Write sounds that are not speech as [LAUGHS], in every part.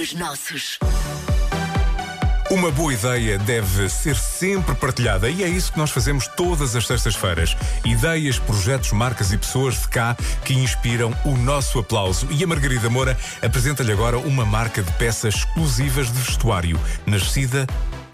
nos nossos. Uma boa ideia deve ser sempre partilhada e é isso que nós fazemos todas as sextas-feiras. Ideias, projetos, marcas e pessoas de cá que inspiram o nosso aplauso. E a Margarida Moura apresenta-lhe agora uma marca de peças exclusivas de vestuário, nascida,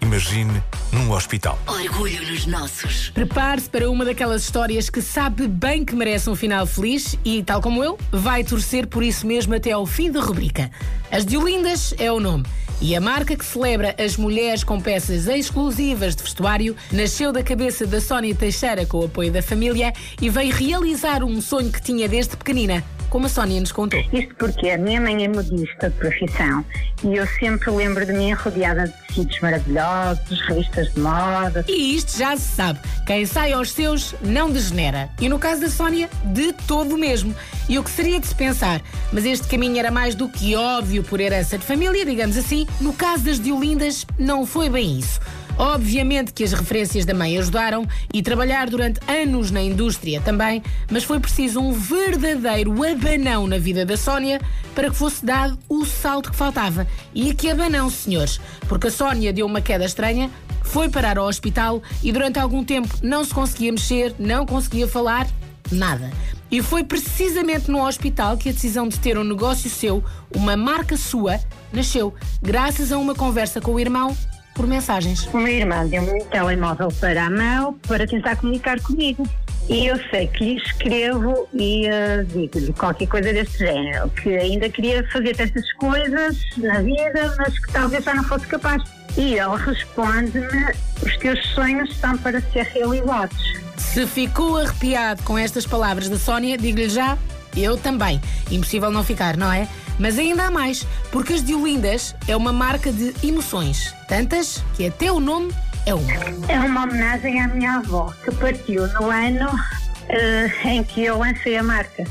imagine, num hospital. Orgulho nos nossos. Prepare-se para uma daquelas histórias que sabe bem que merece um final feliz e, tal como eu, vai torcer por isso mesmo até ao fim da rubrica. As Diolindas é o nome. E a marca que celebra as mulheres com peças exclusivas de vestuário nasceu da cabeça da Sónia Teixeira com o apoio da família e veio realizar um sonho que tinha desde pequenina como a Sónia nos contou. Isto porque a minha mãe é modista de profissão e eu sempre lembro de mim rodeada de tecidos maravilhosos, revistas de moda. E isto já se sabe. Quem sai aos seus não degenera. E no caso da Sónia, de todo mesmo. E o que seria de se pensar? Mas este caminho era mais do que óbvio por herança de família, digamos assim. No caso das Diolindas, não foi bem isso. Obviamente que as referências da mãe ajudaram e trabalhar durante anos na indústria também, mas foi preciso um verdadeiro abanão na vida da Sónia para que fosse dado o salto que faltava. E que abanão, senhores, porque a Sónia deu uma queda estranha, foi parar ao hospital e durante algum tempo não se conseguia mexer, não conseguia falar, nada. E foi precisamente no hospital que a decisão de ter um negócio seu, uma marca sua, nasceu, graças a uma conversa com o irmão por mensagens. O meu irmão deu-me um telemóvel para a mão para tentar comunicar comigo. E eu sei que lhe escrevo e uh, digo-lhe qualquer coisa deste género, que ainda queria fazer essas coisas na vida, mas que talvez já não fosse capaz. E ele responde-me: os teus sonhos estão para ser realizados. Se ficou arrepiado com estas palavras da Sónia, digo-lhe já, eu também. Impossível não ficar, não é? Mas ainda há mais, porque as Diolindas é uma marca de emoções. Tantas que até o nome é uma. É uma homenagem à minha avó, que partiu no ano uh, em que eu lancei a marca.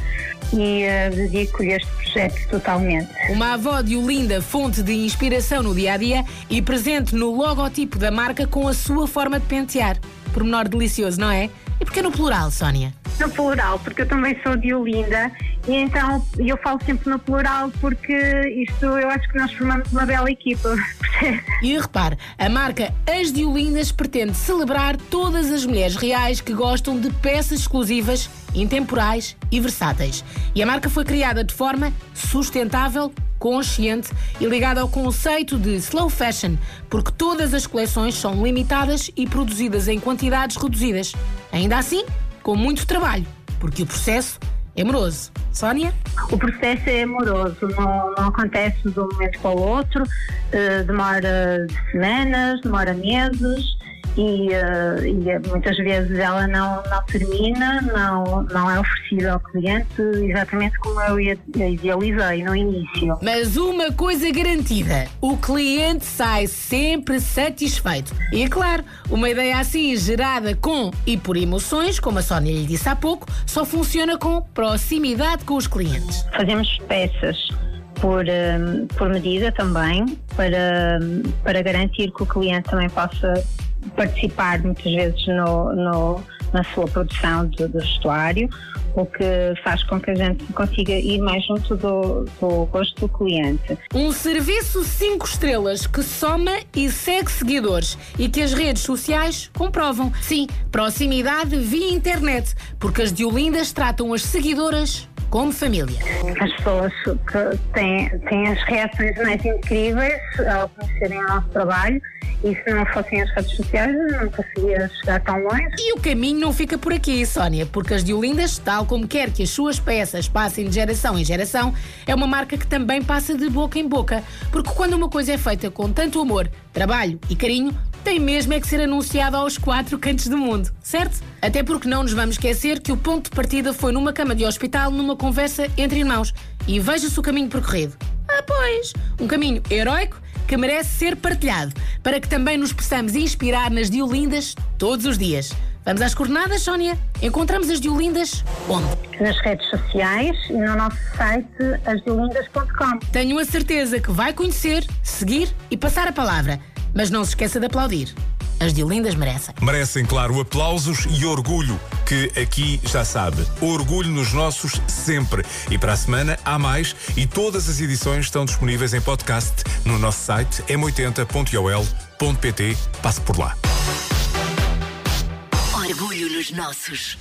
E uh, dedico-lhe este projeto totalmente. Uma avó de Olinda, fonte de inspiração no dia a dia e presente no logotipo da marca com a sua forma de pentear. Pormenor delicioso, não é? E porquê no plural, Sónia? No plural, porque eu também sou de Olinda e então eu falo sempre no plural porque isto eu acho que nós formamos uma bela equipa. [LAUGHS] e repare, a marca As de Olindas pretende celebrar todas as mulheres reais que gostam de peças exclusivas, intemporais e versáteis. E a marca foi criada de forma sustentável consciente e ligada ao conceito de slow fashion, porque todas as coleções são limitadas e produzidas em quantidades reduzidas. Ainda assim, com muito trabalho, porque o processo é moroso. Sónia? O processo é amoroso, não, não acontece de um momento para o outro, uh, demora semanas, demora meses e, uh, e, muitas vezes ela não, não termina, não, não é oferecida ao cliente exatamente como eu idealizei no início. Mas uma coisa garantida: o cliente sai sempre satisfeito. E é claro, uma ideia assim gerada com e por emoções, como a Sónia lhe disse há pouco, só funciona com proximidade com os clientes. Fazemos peças por, um, por medida também, para, para garantir que o cliente também possa participar muitas vezes no, no, na sua produção do, do vestuário, o que faz com que a gente consiga ir mais junto do, do gosto do cliente. Um serviço 5 estrelas que soma e segue seguidores e que as redes sociais comprovam. Sim, proximidade via internet, porque as Diolindas tratam as seguidoras como família. As pessoas que têm, têm as reações mais incríveis ao conhecerem o nosso trabalho e se não fossem as redes sociais, não conseguia chegar tão longe. E o caminho não fica por aqui, Sónia, porque as Diolindas, tal como quer que as suas peças passem de geração em geração, é uma marca que também passa de boca em boca. Porque quando uma coisa é feita com tanto amor, trabalho e carinho, tem mesmo é que ser anunciada aos quatro cantos do mundo, certo? Até porque não nos vamos esquecer que o ponto de partida foi numa cama de hospital, numa conversa entre irmãos. E veja-se o caminho percorrido. Ah, pois! Um caminho heróico que merece ser partilhado, para que também nos possamos inspirar nas Diolindas todos os dias. Vamos às coordenadas, Sónia? Encontramos as Diolindas onde? Nas redes sociais e no nosso site asdiolindas.com. Tenho a certeza que vai conhecer, seguir e passar a palavra. Mas não se esqueça de aplaudir. As Diolindas merecem. Merecem, claro, aplausos e orgulho que aqui já sabe. Orgulho nos nossos sempre. E para a semana há mais e todas as edições estão disponíveis em podcast no nosso site m80.ol.pt. Passe por lá. Orgulho nos nossos.